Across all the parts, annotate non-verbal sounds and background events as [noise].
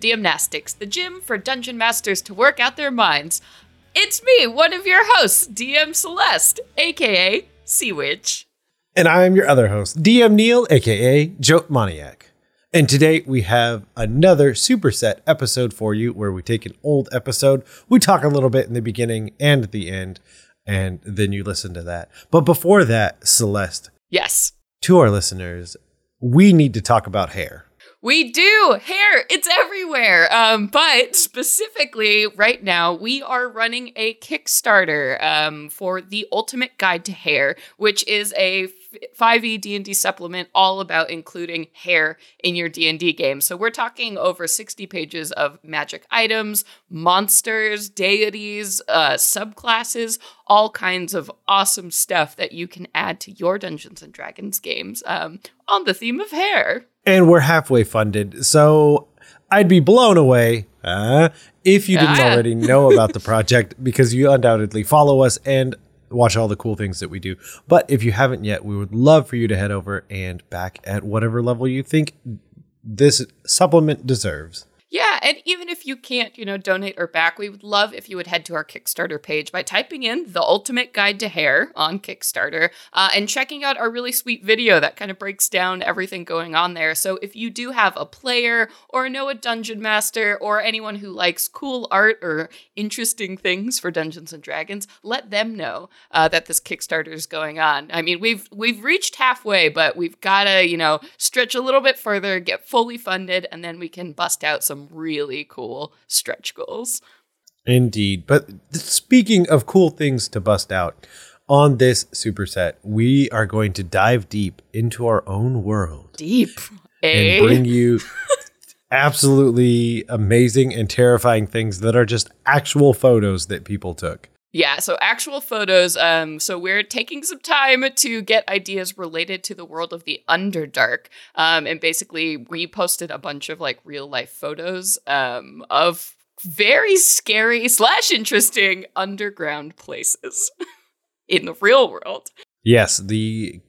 DMnastics, the gym for dungeon masters to work out their minds. It's me, one of your hosts, DM Celeste, aka Sea Witch. And I am your other host, DM Neil, aka Joe Moniac. And today we have another superset episode for you where we take an old episode, we talk a little bit in the beginning and at the end, and then you listen to that. But before that, Celeste, Yes, to our listeners, we need to talk about hair. We do. Hair, it's everywhere. Um, but specifically, right now, we are running a Kickstarter um, for the Ultimate Guide to Hair, which is a 5e D&D supplement all about including hair in your D&D game. So we're talking over 60 pages of magic items, monsters, deities, uh, subclasses, all kinds of awesome stuff that you can add to your Dungeons and Dragons games um, on the theme of hair. And we're halfway funded. So I'd be blown away uh, if you didn't Ah. already know about the project because you undoubtedly follow us and watch all the cool things that we do. But if you haven't yet, we would love for you to head over and back at whatever level you think this supplement deserves. Yeah, and even if you can't, you know, donate or back, we would love if you would head to our Kickstarter page by typing in the Ultimate Guide to Hair on Kickstarter uh, and checking out our really sweet video that kind of breaks down everything going on there. So if you do have a player or know a dungeon master or anyone who likes cool art or interesting things for Dungeons and Dragons, let them know uh, that this Kickstarter is going on. I mean, we've we've reached halfway, but we've got to you know stretch a little bit further, get fully funded, and then we can bust out some really cool stretch goals. Indeed. But speaking of cool things to bust out, on this superset, we are going to dive deep into our own world. Deep, eh? and bring you absolutely amazing and terrifying things that are just actual photos that people took. Yeah, so actual photos. Um, so we're taking some time to get ideas related to the world of the Underdark. Um, and basically we posted a bunch of like real life photos um of very scary slash interesting underground places [laughs] in the real world. Yes, the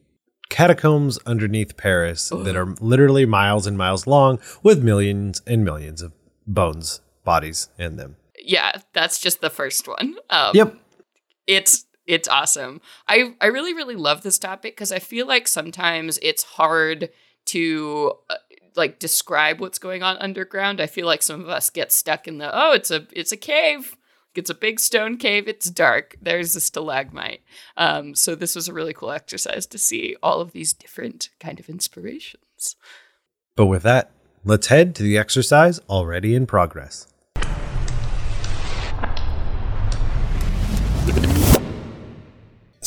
catacombs underneath Paris that are literally miles and miles long with millions and millions of bones, bodies in them. Yeah, that's just the first one. Um, Yep. it's it's awesome. I I really really love this topic because I feel like sometimes it's hard to uh, like describe what's going on underground. I feel like some of us get stuck in the oh it's a it's a cave. It's a big stone cave. It's dark. There's a stalagmite. Um, so this was a really cool exercise to see all of these different kind of inspirations. But with that, let's head to the exercise already in progress.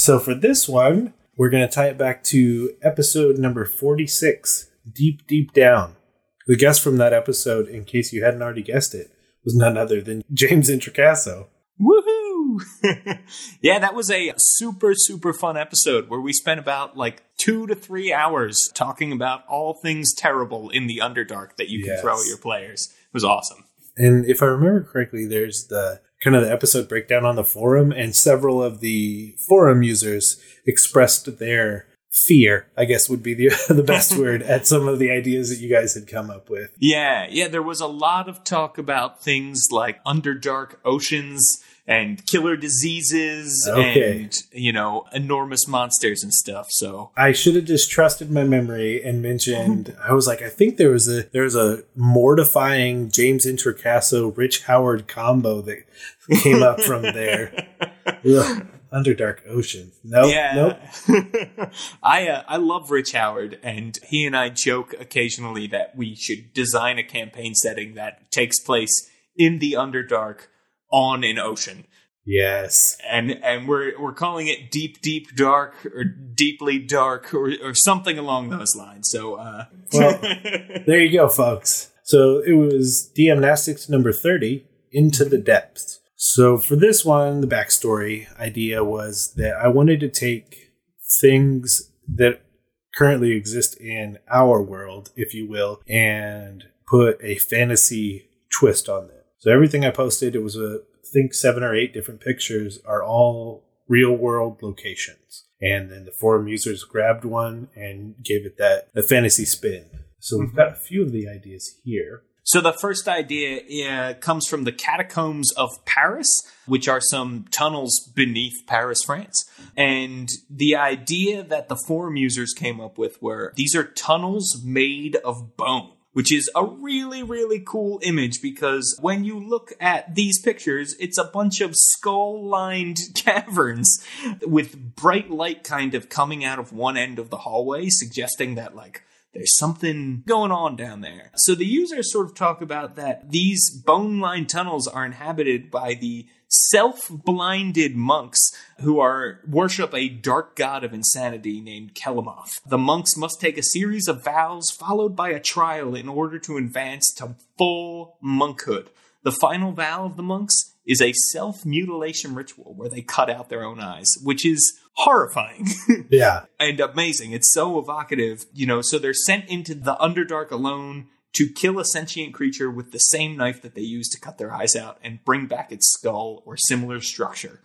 So for this one, we're going to tie it back to episode number 46, Deep, Deep Down. The guest from that episode, in case you hadn't already guessed it, was none other than [laughs] James Introcaso. Woohoo! [laughs] yeah, that was a super, super fun episode where we spent about like two to three hours talking about all things terrible in the Underdark that you can Yes. throw at your players. It was awesome. And if I remember correctly, there's the kind of the episode breakdown on the forum, and several of the forum users expressed their fear, I guess would be the, [laughs] the best [laughs] word, at some of the ideas that you guys had come up with. Yeah, yeah, there was a lot of talk about things like Underdark oceans and killer diseases Okay. and, you know, enormous monsters and stuff. So, I should have just trusted my memory and mentioned. I was like, I think there was a there was a mortifying James Introcaso Rich Howard combo that came up from there. [laughs] Ugh, Underdark Ocean. Nope. yeah. Nope. [laughs] I uh, I love Rich Howard, and he and I joke occasionally that we should design a campaign setting that takes place in the Underdark on an ocean, Yes. and and we're we're calling it Deep Deep Dark or Deeply Dark or or something along those lines. So, uh, Well, [laughs] there you go, folks. So it was DMnastics number 30, Into the Depths. So for this one, the backstory idea was that I wanted to take things that currently exist in our world, if you will, and put a fantasy twist on them. So everything I posted, it was a I think seven or eight different pictures are all real world locations. And then the forum users grabbed one and gave it that a fantasy spin. So we've got a few of the ideas here. So the first idea uh, comes from the catacombs of Paris, which are some tunnels beneath Paris, France. And the idea that the forum users came up with were these are tunnels made of bone which is a really, really cool image because when you look at these pictures, it's a bunch of skull lined [laughs] caverns with bright light kind of coming out of one end of the hallway, suggesting that, like, there's something going on down there. So the users sort of talk about that these bone lined tunnels are inhabited by the self-blinded monks who are worship a dark god of insanity named Kelamoth. The monks must take a series of vows followed by a trial in order to advance to full monkhood. The final vow of the monks is a self-mutilation ritual where they cut out their own eyes, which is horrifying. [laughs] Yeah. and amazing. It's so evocative, you know. So they're sent into the Underdark alone to kill a sentient creature with the same knife that they used to cut their eyes out and bring back its skull or similar structure.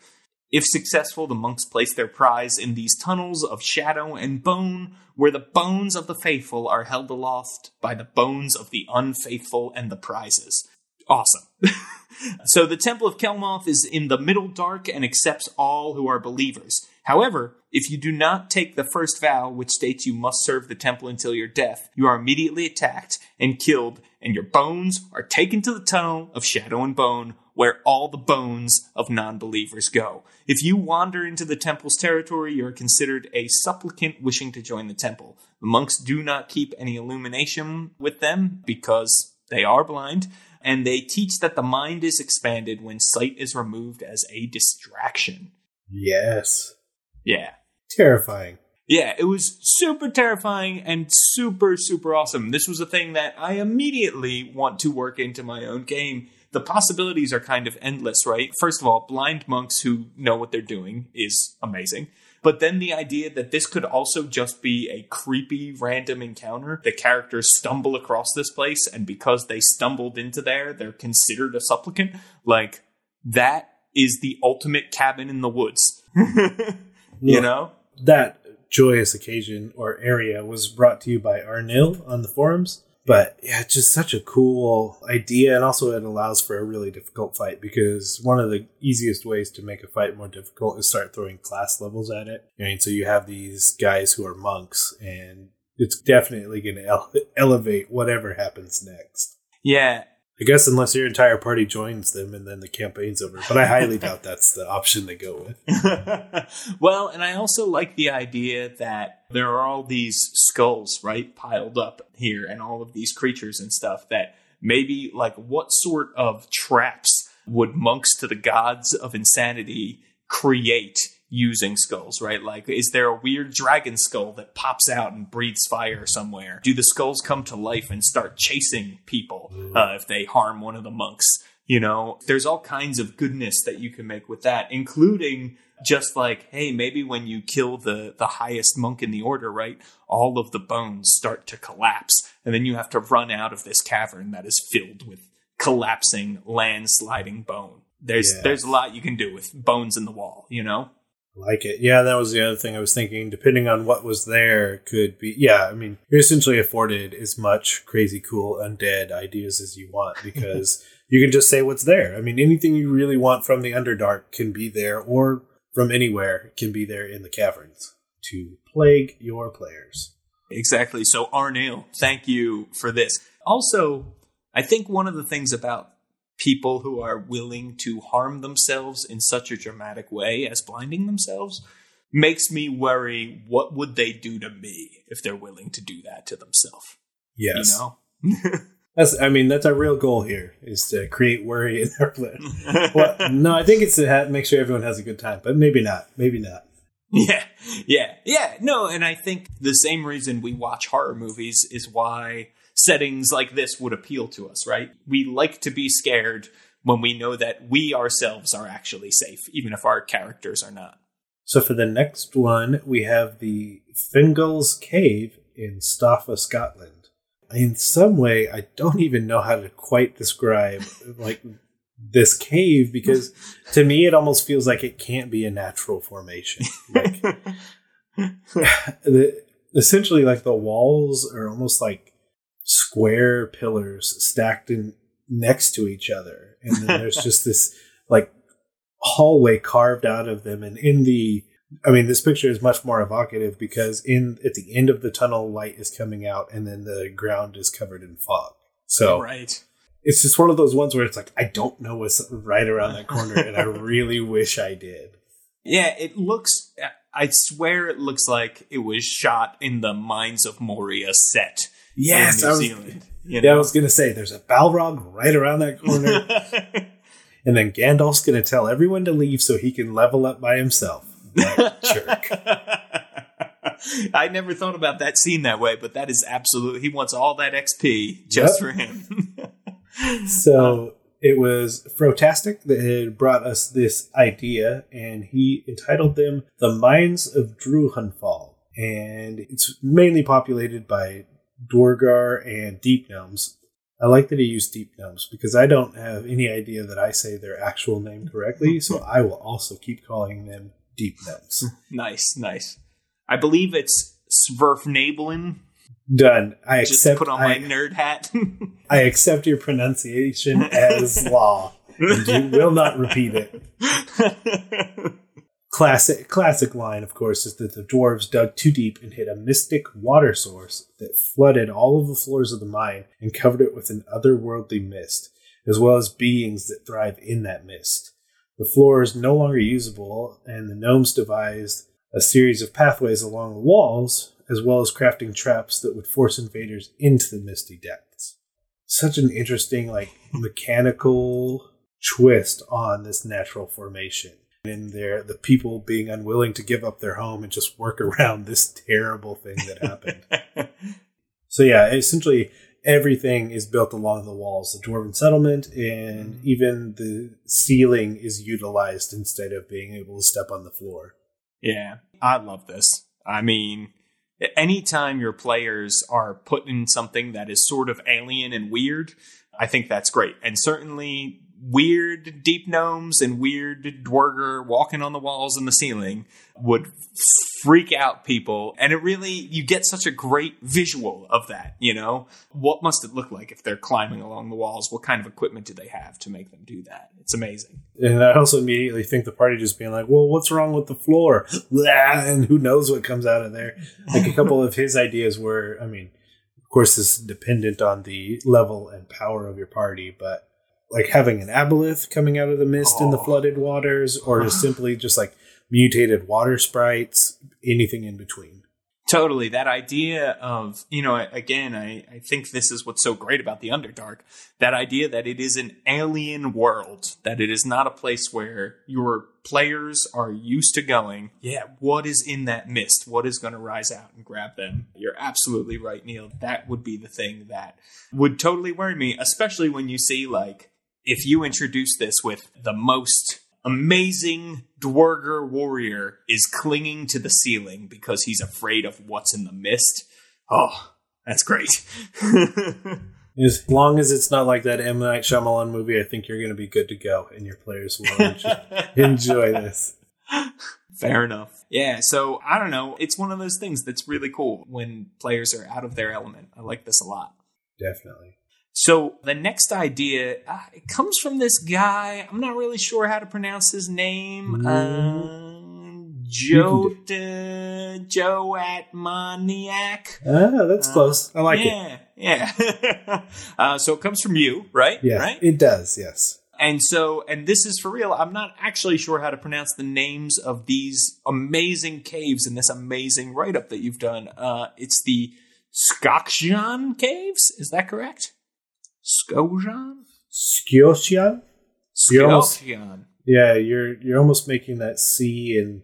If successful, the monks place their prize in these tunnels of shadow and bone, where the bones of the faithful are held aloft by the bones of the unfaithful and the prizes. Awesome. [laughs] so the Temple of Kelmoth is in the middle dark and accepts all who are believers. However, if you do not take the first vow, which states you must serve the temple until your death, you are immediately attacked and killed, and your bones are taken to the tunnel of shadow and bone, where all the bones of non believers go. If you wander into the temple's territory, you are considered a supplicant wishing to join the temple. The monks do not keep any illumination with them because they are blind, and they teach that the mind is expanded when sight is removed as a distraction. Yes. Yeah. Terrifying. Yeah, it was super terrifying and super, super awesome. This was a thing that I immediately want to work into my own game. The possibilities are kind of endless, right? First of all, blind monks who know what they're doing is amazing. But then the idea that this could also just be a creepy random encounter. The characters stumble across this place, and because they stumbled into there, they're considered a supplicant. Like, that is the ultimate cabin in the woods. [laughs] you know? That joyous occasion or area was brought to you by Arnil on the forums. But yeah, it's just such a cool idea. And also, it allows for a really difficult fight because one of the easiest ways to make a fight more difficult is start throwing class levels at it. I mean, so you have these guys who are monks, and it's definitely going to ele- elevate whatever happens next. Yeah, I guess unless your entire party joins them and then the campaign's over. But I highly [laughs] doubt that's the option they go with. [laughs] well, and I also like the idea that there are all these skulls, right, piled up here, and all of these creatures and stuff that maybe, like, what sort of traps would monks to the gods of insanity create using skulls, right? Like, is there a weird dragon skull that pops out and breathes fire somewhere? Do the skulls come to life and start chasing people uh, if they harm one of the monks? You know, there's all kinds of goodness that you can make with that, including just like, hey, maybe when you kill the the highest monk in the order, right, all of the bones start to collapse, and then you have to run out of this cavern that is filled with collapsing, landsliding bone. There's Yes. there's a lot you can do with bones in the wall, you know. Like it. Yeah, that was the other thing I was thinking. Depending on what was there, could be. Yeah, I mean, you're essentially afforded as much crazy, cool, undead ideas as you want [laughs] because you can just say what's there. I mean, anything you really want from the Underdark can be there, or from anywhere can be there in the caverns to plague your players. Exactly. So Arnil, thank you for this. Also, I think one of the things about people who are willing to harm themselves in such a dramatic way as blinding themselves makes me worry what would they do to me if they're willing to do that to themselves Yes, you know [laughs] [laughs] that's. I mean, that's our real goal here is to create worry in our [laughs] plan. well, no, I think it's to ha- make sure everyone has a good time, but maybe not. Maybe not. Yeah, yeah, yeah. No, and I think the same reason we watch horror movies is why settings like this would appeal to us, right? We like to be scared when we know that we ourselves are actually safe, even if our characters are not. So for the next one, we have the Fingal's Cave in Staffa, Scotland. In some way, I don't even know how to quite describe like this cave because to me it almost feels like it can't be a natural formation. Like the, [laughs] [laughs] essentially like the walls are almost like square pillars stacked in next to each other. And then there's [laughs] just this like hallway carved out of them. And in the, I mean, this picture is much more evocative because in at the end of the tunnel, light is coming out, and then the ground is covered in fog. So right. it's just one of those ones where it's like I don't know what's right around that corner, and I [laughs] really wish I did. Yeah, it looks. I swear it looks like it was shot in the Mines of Moria set. Yes, I was, Zealand. you yeah, I was gonna say there's a Balrog right around that corner, [laughs] and then Gandalf's gonna tell everyone to leave so he can level up by himself. That jerk. [laughs] I never thought about that scene that way, but that is absolutely. He wants all that XP just Yep. for him. [laughs] So it was Frotastic that had brought us this idea, and he entitled them "The Mines of Druhanfall," and it's mainly populated by Duergar and Deep Gnomes. I like that he used Deep Gnomes because I don't have any idea that I say their actual name correctly, so [laughs] I will also keep calling them Deep Gnomes. nice, nice. I believe it's Svirfneblin. Done. I Just accept. put on my nerd hat. [laughs] I accept your pronunciation as law, and you will not repeat it. [laughs] Classic classic line, of course, is that the dwarves dug too deep and hit a mystic water source that flooded all of the floors of the mine and covered it with an otherworldly mist, as well as beings that thrive in that mist. The floor is no longer usable, and the gnomes devised a series of pathways along the walls, as well as crafting traps that would force invaders into the misty depths. Such an interesting, like, mechanical twist on this natural formation and their the people being unwilling to give up their home and just work [laughs] around this terrible thing that happened. [laughs] so yeah, essentially everything is built along the walls, the dwarven settlement, and mm-hmm. even the ceiling is utilized instead of being able to step on the floor. Yeah, I love this. I mean, anytime your players are put in something that is sort of alien and weird, I think that's great. And certainly, weird deep gnomes and weird duergar walking on the walls and the ceiling would freak out people. And it really, you get such a great visual of that, you know? What must it look like if they're climbing along the walls? What kind of equipment do they have to make them do that? It's amazing. And I also immediately think the party just being like, well, what's wrong with the floor? [laughs] And who knows what comes out of there. Like a couple of his ideas were, I mean, of course, this is dependent on the level and power of your party, but like having an aboleth coming out of the mist in the Oh. flooded waters, or just [gasps] simply just like mutated water sprites, anything in between. Totally. That idea of, you know, again, I, I think this is what's so great about the Underdark. That idea that it is an alien world, that it is not a place where your players are used to going, yeah, what is in that mist? What is going to rise out and grab them? You're absolutely right, Neil. That would be the thing that would totally worry me, especially when you see, like, if you introduce this with the most amazing Duergar warrior is clinging to the ceiling because he's afraid of what's in the mist. Oh, that's great. [laughs] As long as it's not like that M Night Shyamalan movie, I think you're going to be good to go, and your players will enjoy, [laughs] enjoy this. Fair enough. Yeah, so I don't know. It's one of those things that's really cool when players are out of their element. I like this a lot. Definitely. So the next idea uh, it comes from this guy. I'm not really sure how to pronounce his name. Joe uh, Joe at Maniac. Ah, that's Uh, close. I like it. yeah, yeah. [laughs] uh, so it comes from you, right? Yeah, Right. it does. Yes. And so, and this is for real. I'm not actually sure how to pronounce the names of these amazing caves in this amazing write up that you've done. Uh, it's the Skokjan caves. Is that correct? Skojan? Skjosjan? You're almost- Skokjan. Yeah, you're you're almost making that C and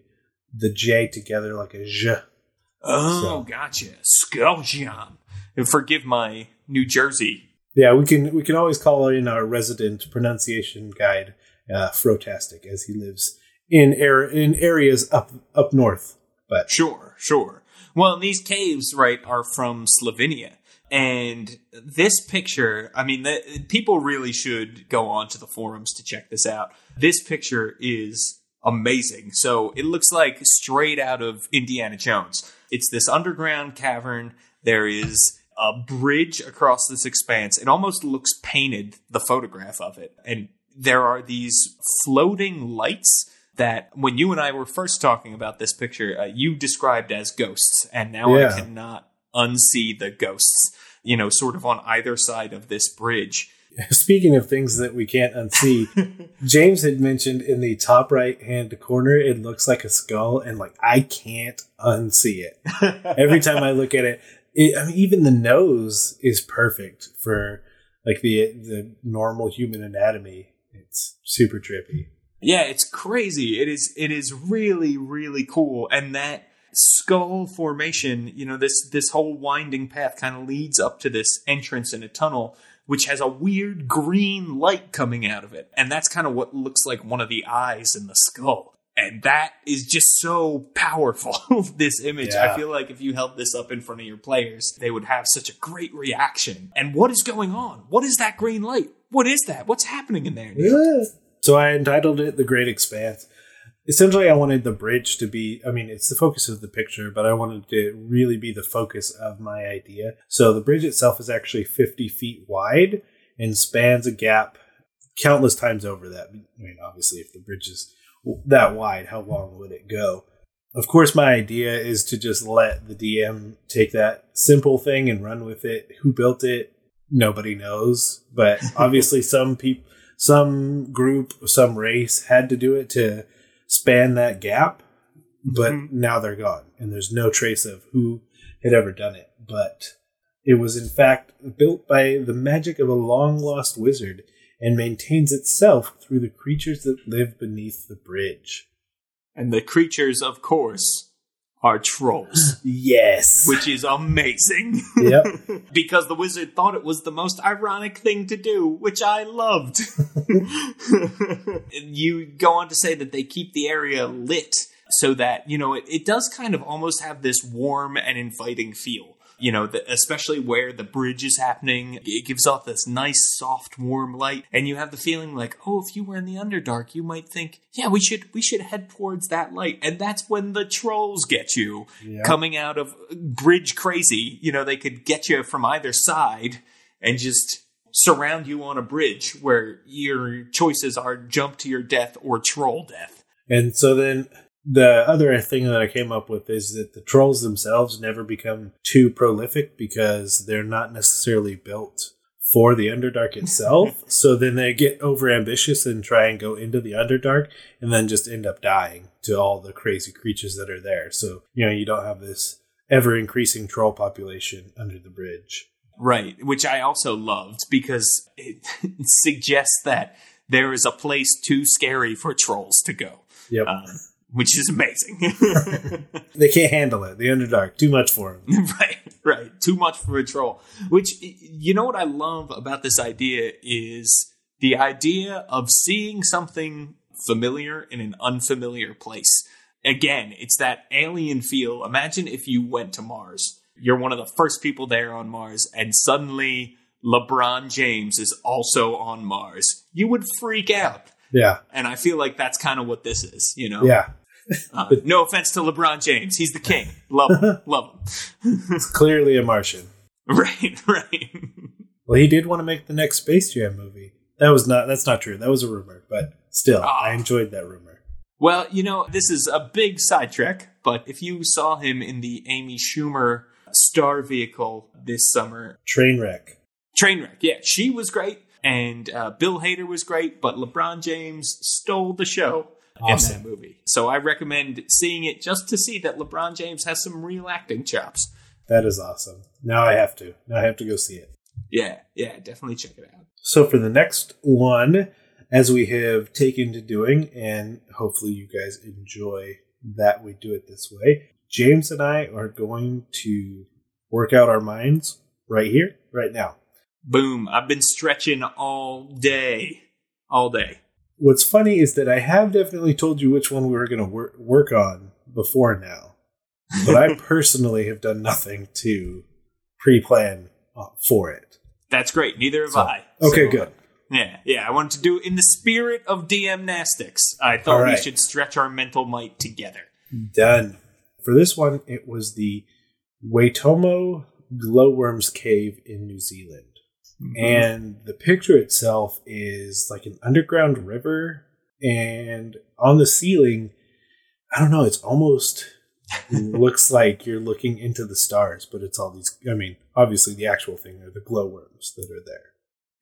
the J together like a J. Oh, So- gotcha. Skokjan. And Forgive my New Jersey. Yeah, we can we can always call in our resident pronunciation guide, uh, Frotastic, as he lives in air in areas up up north. But Sure, sure. Well, these caves, right, are from Slovenia. And this picture, I mean, the, people really should go on to the forums to check this out. This picture is amazing. So it looks like straight out of Indiana Jones. It's this underground cavern. There is a bridge across this expanse. It almost looks painted, the photograph of it. And there are these floating lights that when you and I were first talking about this picture, uh, you described as ghosts. And now Yeah. I cannot unsee the ghosts, you know, sort of on either side of this bridge. [laughs] Speaking of things that we can't unsee, [laughs] James had mentioned in the top right hand corner, it looks like a skull, and like I can't unsee it. [laughs] Every time I look at it, it I mean, even the nose is perfect for like the the normal human anatomy. It's super trippy. Yeah, it's crazy. It is it is really really cool and that skull formation, you know, this this whole winding path kind of leads up to this entrance in a tunnel which has a weird green light coming out of it. And that's kind of what looks like one of the eyes in the skull. And that is just so powerful, [laughs] this image. Yeah. I feel like if you held this up in front of your players, they would have such a great reaction. And what is going on? What is that green light? What is that? What's happening in there? Neil? So I entitled it The Great Expanse. Essentially, I wanted the bridge to be, I mean, it's the focus of the picture, but I wanted to really be the focus of my idea. So the bridge itself is actually 50 feet wide and spans a gap countless times over that. I mean, obviously, if the bridge is that wide, how long would it go? Of course, my idea is to just let the DM take that simple thing and run with it. Who built it? Nobody knows. But [laughs] obviously, some people, some group, some race had to do it to span that gap. But Mhm. now they're gone, and there's no trace of who had ever done it. But it was, in fact, built by the magic of a long lost wizard and maintains itself through the creatures that live beneath the bridge. And the creatures, of course, are trolls, [gasps] Yes. which is amazing. Yep. [laughs] because the wizard thought it was the most ironic thing to do, which I loved. [laughs] you go on to say that they keep the area lit so that, you know, it, it does kind of almost have this warm and inviting feel. You know, the, especially where the bridge is happening, it gives off this nice, soft, warm light, and you have the feeling like, oh, if you were in the Underdark, you might think, yeah, we should we should head towards that light, and that's when the trolls get you Yep. coming out of bridge crazy. You know, they could get you from either side and just surround you on a bridge where your choices are jump to your death or troll death. And so then the other thing that I came up with is that the trolls themselves never become too prolific because they're not necessarily built for the Underdark [laughs] itself. so then they get over ambitious and try and go into the Underdark and then just end up dying to all the crazy creatures that are there. So, you know, you don't have this ever increasing troll population under the bridge. Right, which I also loved because it [laughs] suggests that there is a place too scary for trolls to go, Yep. um, which is amazing. [laughs] they can't handle it. The Underdark, too much for them. [laughs] right, right. Too much for a troll. Which, you know what I love about this idea is the idea of seeing something familiar in an unfamiliar place. Again, it's that alien feel. Imagine if you went to Mars. You're one of the first people there on Mars, and suddenly LeBron James is also on Mars. You would freak out. Yeah. And I feel like that's kind of what this is, you know? Yeah. Uh, no offense to LeBron James. He's the king. Love him. [laughs] Love him. It's [laughs] clearly a Martian. Right, right. Well, he did want to make the next Space Jam movie. That was not. That's not true. That was a rumor, but still, Ah. I enjoyed that rumor. Well, you know, this is a big sidetrack, but if you saw him in the Amy Schumer star vehicle this summer, Trainwreck. Trainwreck, yeah, she was great, and uh, Bill Hader was great, but LeBron James stole the show in that movie. So I recommend seeing it just to see that LeBron James has some real acting chops. That is awesome. Now I have to. Now I have to go see it. Yeah, yeah, definitely check it out. So for the next one, as we have taken to doing, and hopefully you guys enjoy that we do it this way, James and I are going to work out our minds right here, right now. Boom! I've been stretching all day, all day. What's funny is that I have definitely told you which one we were going to wor- work on before now, but I [laughs] personally have done nothing to pre-plan uh, for it. That's great. Neither have So- I. Okay, So, good. Yeah, yeah. I wanted to do in the spirit of DM Nastics. I thought All we should stretch our mental might together. Done. For this one, it was the Waitomo Glowworms Cave in New Zealand. Mm-hmm. And the picture itself is like an underground river. And on the ceiling, I don't know, it's almost [laughs] looks like you're looking into the stars, but it's all these. I mean, obviously, the actual thing are the glowworms that are there.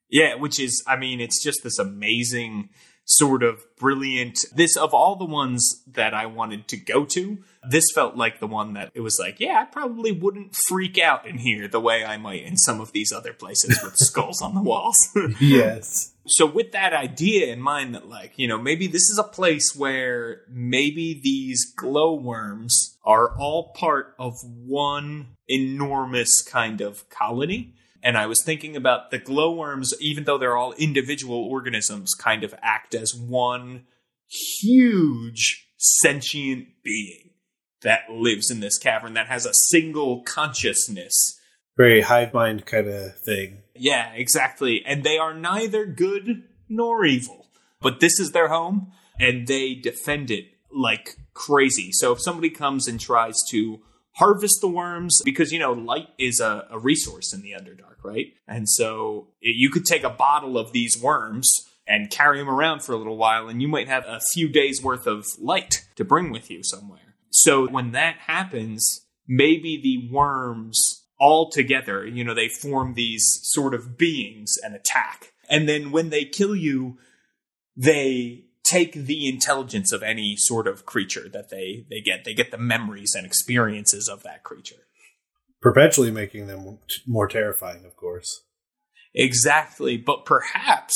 Yeah, which is, I mean, it's just this amazing sort of brilliant. This, of all the ones that I wanted to go to, this felt like the one that it was like, yeah, I probably wouldn't freak out in here the way I might in some of these other places with [laughs] skulls on the walls. [laughs] yes. So with that idea in mind that like, you know, maybe this is a place where maybe these glowworms are all part of one enormous kind of colony. And I was thinking about the glowworms, even though they're all individual organisms, kind of act as one huge sentient being that lives in this cavern that has a single consciousness Very hive mind kind of thing. yeah, exactly. And they are neither good nor evil. But this is their home, and they defend it like crazy. So if somebody comes and tries to harvest the worms, because, you know, light is a, a resource in the Underdark, right? And so it, you could take a bottle of these worms and carry them around for a little while, and you might have a few days worth of light to bring with you somewhere. So when that happens, maybe the worms all together, you know, they form these sort of beings and attack. And then when they kill you, they take the intelligence of any sort of creature that they, they get. They get the memories and experiences of that creature. Perpetually making them more terrifying, of course. Exactly. But perhaps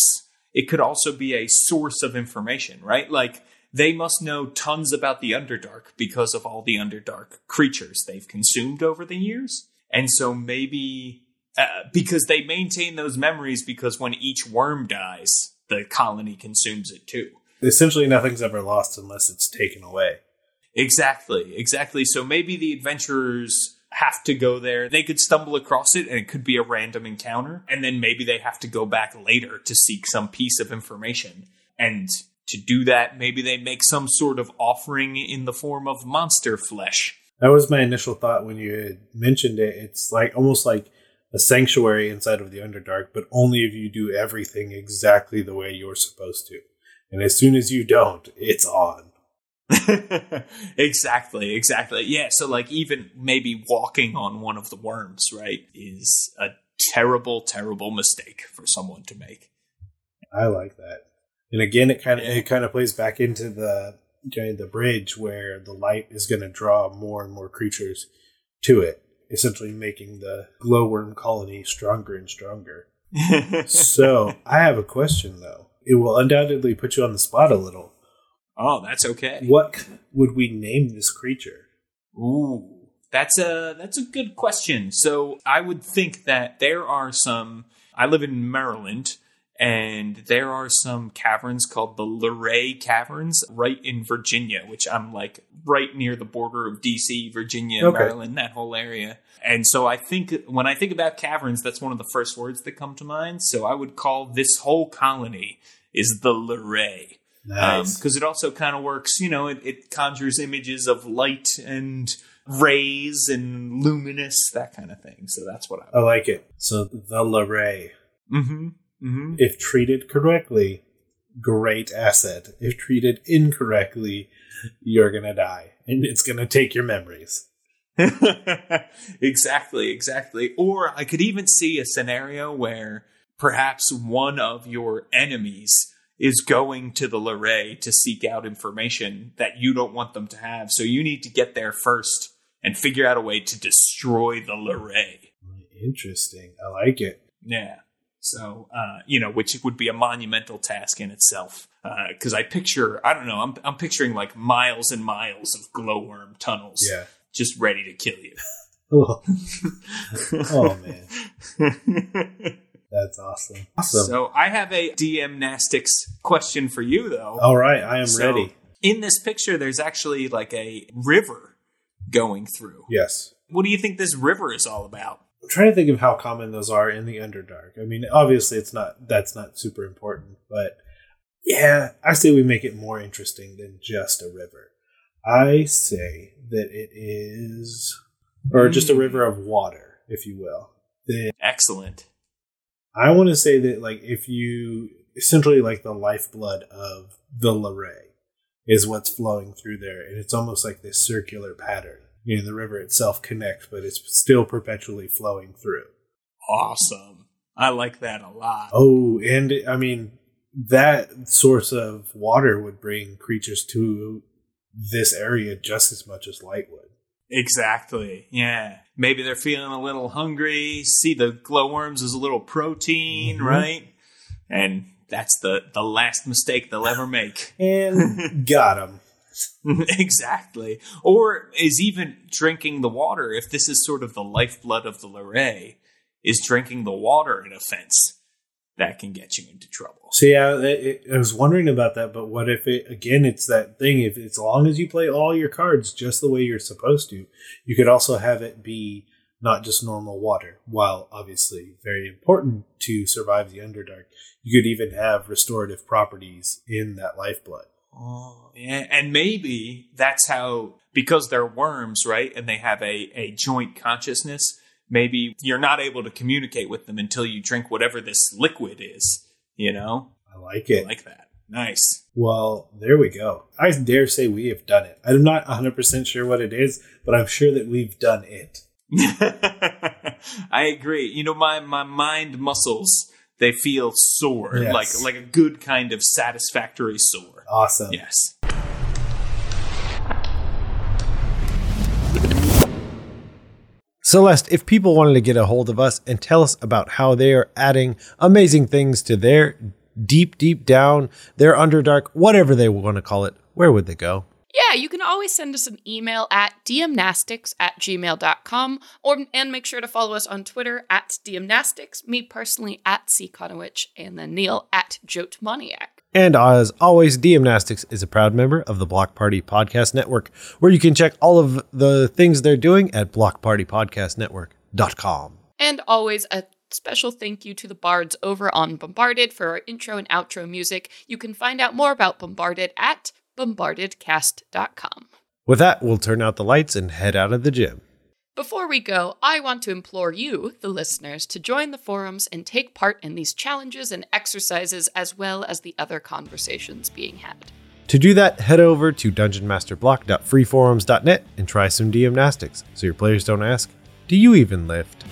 it could also be a source of information, right? Like they must know tons about the Underdark because of all the Underdark creatures they've consumed over the years. And so maybe uh, because they maintain those memories because when each worm dies, the colony consumes it too. Essentially, nothing's ever lost unless it's taken away. Exactly, exactly. So maybe the adventurers have to go there. They could stumble across it and it could be a random encounter. And then maybe they have to go back later to seek some piece of information. And to do that, maybe they make some sort of offering in the form of monster flesh. That was my initial thought when you had mentioned it. It's like almost like a sanctuary inside of the Underdark, but only if you do everything exactly the way you're supposed to. And as soon as you don't, it's on. [laughs] exactly, exactly. Yeah, so like even maybe walking on one of the worms, right, is a terrible, terrible mistake for someone to make. I like that. And again, it kind of it kind of plays back into the kind of the bridge where the light is going to draw more and more creatures to it, essentially making the glowworm colony stronger and stronger. [laughs] so I have a question though. It will undoubtedly put you on the spot a little. oh, that's okay. What would we name this creature? Ooh, that's a that's a good question. So I would think that there are some. I live in Maryland, and there are some caverns called the Luray Caverns right in Virginia, which I'm like right near the border of DC, Virginia, Okay. Maryland, that whole area. And so I think when I think about caverns, that's one of the first words that come to mind. So I would call this whole colony is the Luray Nice. because Um, it also kind of works. You know, it, it conjures images of light and rays and luminous that kind of thing. So that's what I. I like it. So the Luray, Mm-hmm. Mm-hmm. if treated correctly, great asset. If treated incorrectly, you're gonna die, and it's gonna take your memories. [laughs] exactly, exactly. Or I could even see a scenario where perhaps one of your enemies is going to the Luray to seek out information that you don't want them to have. So you need to get there first and figure out a way to destroy the Luray. Interesting. I like it. Yeah. So, uh, you know, which would be a monumental task in itself. Because I picture, I don't know, I'm, I'm picturing like miles and miles of glowworm tunnels Yeah. just ready to kill you. [laughs] Oh, [laughs] oh man, [laughs] that's awesome. Awesome. So I have a DM Nastics question for you, though. All right, I am So, ready. In this picture, there's actually like a river going through. Yes. What do you think this river is all about? I'm trying to think of how common those are in the Underdark. I mean, obviously, it's not that's not super important, but yeah, I say we make it more interesting than just a river. I say that it is, or just a Mm. river of water. if you will. That Excellent. I want to say that like if you essentially like the lifeblood of the Luray is what's flowing through there, and it's almost like this circular pattern. You know, the river itself connects, but it's still perpetually flowing through. Awesome. I like that a lot. Oh, and I mean that source of water would bring creatures to this area just as much as light would. Exactly. Yeah. Maybe they're feeling a little hungry. See the glowworms as a little protein, Mhm. right? And that's the the last mistake they'll ever make. [laughs] And got them. [laughs] exactly. Or is even drinking the water, if this is sort of the lifeblood of the Luray, is drinking the water an offense that can get you into trouble. So yeah, it, it- I was wondering about that. But what if it again? It's that thing. If as long as you play all your cards just the way you're supposed to, you could also have it be not just normal water. While obviously very important to survive the Underdark, you could even have restorative properties in that lifeblood. Oh, yeah. And maybe that's how, because they're worms, right? And they have a, a joint consciousness, maybe you're not able to communicate with them until you drink whatever this liquid is, you know? I like it. I like that. Nice. Well, there we go. I dare say we have done it. I'm not 100% sure what it is, but I'm sure that we've done it. [laughs] I agree. You know, my, my mind muscles, they feel sore, Yes. like, like a good kind of satisfactory sore. Awesome. Yes. Celeste, if people wanted to get a hold of us and tell us about how they are adding amazing things to their deep, deep down, their Underdark, whatever they want to call it, where would they go? Yeah, you can always send us an email at dmnastics at gmail.com or and make sure to follow us on Twitter at dmnastics, me personally at C. Conowitch, and then Neil at Jotmaniac. And as always, Gymnastics is a proud member of the Block Party Podcast Network, where you can check all of the things they're doing at blockpartypodcastnetwork.com. And always a special thank you to the bards over on Bombarded for our intro and outro music. You can find out more about Bombarded at bombardedcast.com. With that, we'll turn out the lights and head out of the gym. Before we go, I want to implore you, the listeners, to join the forums and take part in these challenges and exercises as well as the other conversations being had. To do that, head over to dungeonmasterblock.freeforums.net and try some gymnastics so your players don't ask, Do you even lift?